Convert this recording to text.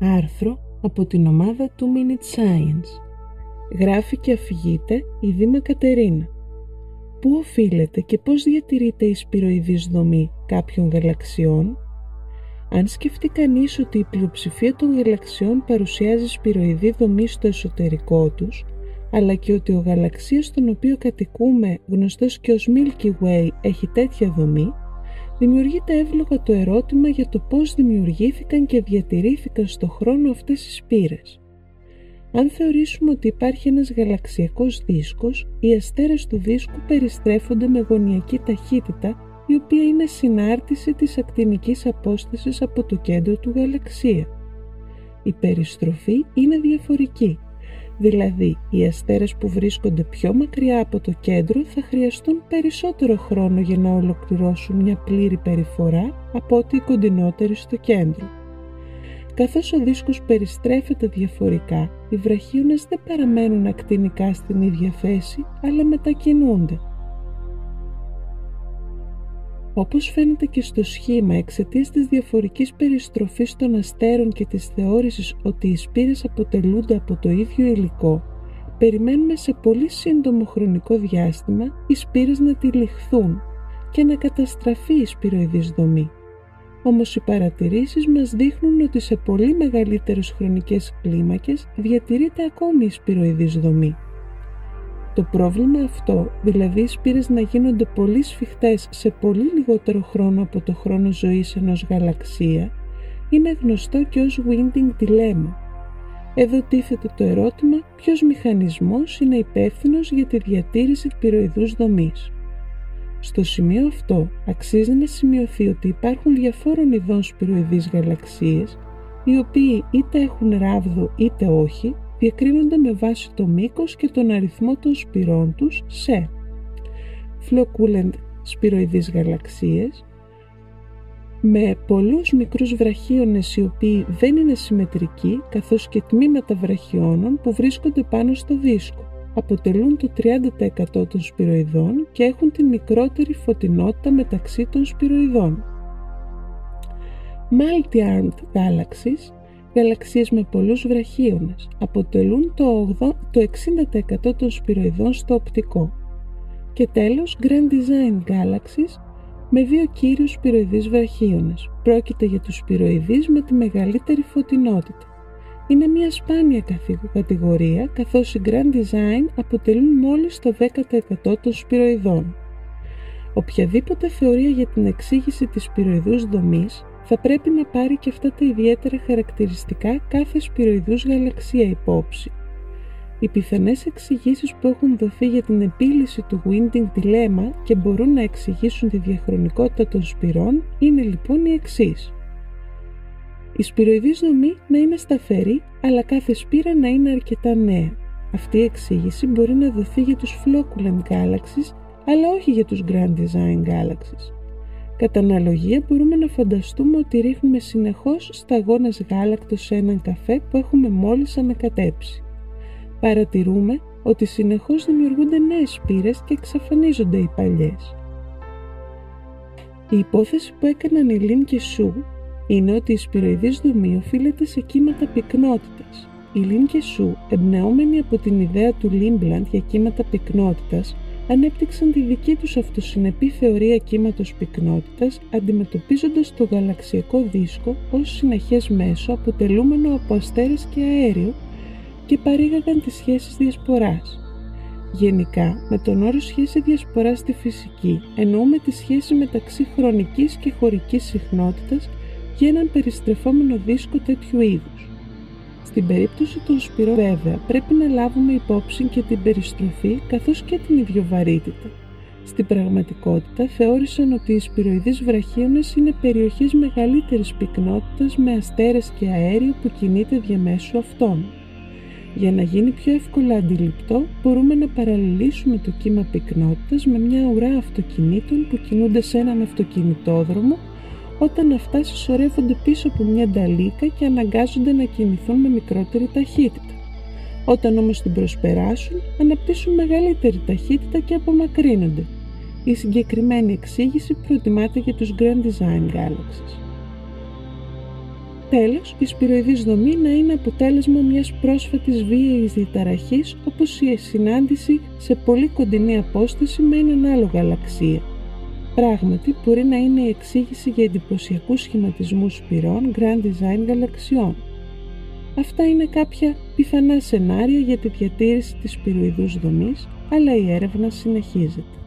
Άρθρο από την ομάδα του Minute Science. Γράφει και αφηγείται η Δήμα Κατερίνα. Πού οφείλεται και πώς διατηρείται η σπυροειδής δομή κάποιων γαλαξιών; Αν σκεφτεί κανείς ότι η πλειοψηφία των γαλαξιών παρουσιάζει σπυροειδή δομή στο εσωτερικό τους, αλλά και ότι ο γαλαξίας στον οποίο κατοικούμε, γνωστός και ως Milky Way, έχει τέτοια δομή, δημιουργείται εύλογα το ερώτημα για το πώς δημιουργήθηκαν και διατηρήθηκαν στο χρόνο αυτές οι σπήρες. Αν θεωρήσουμε ότι υπάρχει ένας γαλαξιακός δίσκος, οι αστέρες του δίσκου περιστρέφονται με γωνιακή ταχύτητα, η οποία είναι συνάρτηση της ακτινικής απόστασης από το κέντρο του γαλαξία. Η περιστροφή είναι διαφορική Δηλαδή, οι αστέρες που βρίσκονται πιο μακριά από το κέντρο θα χρειαστούν περισσότερο χρόνο για να ολοκληρώσουν μια πλήρη περιφορά από ότι οι κοντινότεροι στο κέντρο. Καθώς ο δίσκος περιστρέφεται διαφορικά, οι βραχίονες δεν παραμένουν ακτινικά στην ίδια θέση, αλλά μετακινούνται. Όπως φαίνεται και στο σχήμα εξαιτίας της διαφορικής περιστροφής των αστέρων και της θεώρησης ότι οι σπήρες αποτελούνται από το ίδιο υλικό, περιμένουμε σε πολύ σύντομο χρονικό διάστημα οι σπήρες να τυλιχθούν και να καταστραφεί η σπυροειδής δομή. Όμως οι παρατηρήσεις μας δείχνουν ότι σε πολύ μεγαλύτερες χρονικές κλίμακες διατηρείται ακόμη η σπυροειδής δομή. Το πρόβλημα αυτό, δηλαδή οι σπήρες να γίνονται πολύ σφιχτές σε πολύ λιγότερο χρόνο από το χρόνο ζωής ενός γαλαξία, είναι γνωστό και ως winding dilemma. Εδώ τίθεται το ερώτημα ποιος μηχανισμός είναι υπεύθυνος για τη διατήρηση πυροειδούς δομής. Στο σημείο αυτό αξίζει να σημειωθεί ότι υπάρχουν διαφόρων ειδών σπυροειδείς γαλαξίες, οι οποίοι είτε έχουν ράβδο είτε όχι, διακρίνονται με βάση το μήκος και τον αριθμό των σπυρών τους σε φλοκούλεντ σπυροειδείς γαλαξίες, με πολλούς μικρούς βραχίονες οι οποίοι δεν είναι συμμετρικοί καθώς και τμήματα βραχιώνων που βρίσκονται πάνω στο δίσκο. Αποτελούν το 30% των σπυροειδών και έχουν την μικρότερη φωτεινότητα μεταξύ των σπυροειδών. Multi-armed galaxies γαλαξίες με πολλούς βραχίονες αποτελούν το, 80, το 60% των σπυροειδών στο οπτικό. Και τέλος, Grand Design Galaxies με δύο κύριους σπυροειδείς βραχίονες. Πρόκειται για τους σπυροειδείς με τη μεγαλύτερη φωτεινότητα. Είναι μια σπάνια κατηγορία, καθώς οι Grand Design αποτελούν μόλις το 10% των σπυροειδών. Οποιαδήποτε θεωρία για την εξήγηση της σπυροειδούς δομής θα πρέπει να πάρει και αυτά τα ιδιαίτερα χαρακτηριστικά κάθε σπυροειδούς γαλαξία υπόψη. Οι πιθανές εξηγήσεις που έχουν δοθεί για την επίλυση του Winding Dilemma και μπορούν να εξηγήσουν τη διαχρονικότητα των σπυρών είναι λοιπόν οι εξής. Η σπυροειδής δομή να είναι σταθερή, αλλά κάθε σπήρα να είναι αρκετά νέα. Αυτή η εξήγηση μπορεί να δοθεί για τους Flocculent Galaxies, αλλά όχι για τους Grand Design Galaxies. Κατά αναλογία μπορούμε να φανταστούμε ότι ρίχνουμε συνεχώς σταγόνες γάλακτος σε έναν καφέ που έχουμε μόλις ανακατέψει. Παρατηρούμε ότι συνεχώς δημιουργούνται νέες σπήρες και εξαφανίζονται οι παλιές. Η υπόθεση που έκαναν οι Lin και Shu είναι ότι η σπυροειδής δομή οφείλεται σε κύματα πυκνότητας. Οι Lin και Shu, εμπνεόμενοι από την ιδέα του Lindblad για κύματα πυκνότητας, ανέπτυξαν τη δική τους αυτοσυνεπή θεωρία κύματος πυκνότητας αντιμετωπίζοντας το γαλαξιακό δίσκο ως συνεχές μέσο αποτελούμενο από αστέρες και αέριο και παρήγαγαν τις σχέσεις διασποράς. Γενικά, με τον όρο σχέση διασπορά στη φυσική εννοούμε τη σχέση μεταξύ χρονικής και χωρικής συχνότητας για έναν περιστρεφόμενο δίσκο τέτοιου είδους. Στην περίπτωση των σπυρών βέβαια πρέπει να λάβουμε υπόψη και την περιστροφή καθώς και την ιδιοβαρύτητα. Στην πραγματικότητα θεώρησαν ότι οι σπυροειδείς βραχίονες είναι περιοχές μεγαλύτερης πυκνότητας με αστέρες και αέριο που κινείται διαμέσου αυτών. Για να γίνει πιο εύκολα αντιληπτό μπορούμε να παραλληλήσουμε το κύμα πυκνότητας με μια ουρά αυτοκινήτων που κινούνται σε έναν αυτοκινητόδρομο όταν αυτά συσσωρεύονται πίσω από μια νταλίκα και αναγκάζονται να κινηθούν με μικρότερη ταχύτητα. Όταν όμως την προσπεράσουν, αναπτύσσουν μεγαλύτερη ταχύτητα και απομακρύνονται. Η συγκεκριμένη εξήγηση προτιμάται για τους Grand Design Galaxies. Τέλος, η σπυροειδής δομή να είναι αποτέλεσμα μιας πρόσφατης βίαιης διαταραχής όπως η συνάντηση σε πολύ κοντινή απόσταση με έναν άλλο γαλαξία. Πράγματι, μπορεί να είναι η εξήγηση για εντυπωσιακούς σχηματισμούς σπυρών Grand Design γαλαξιών. Αυτά είναι κάποια πιθανά σενάρια για τη διατήρηση της σπυροειδούς δομής, αλλά η έρευνα συνεχίζεται.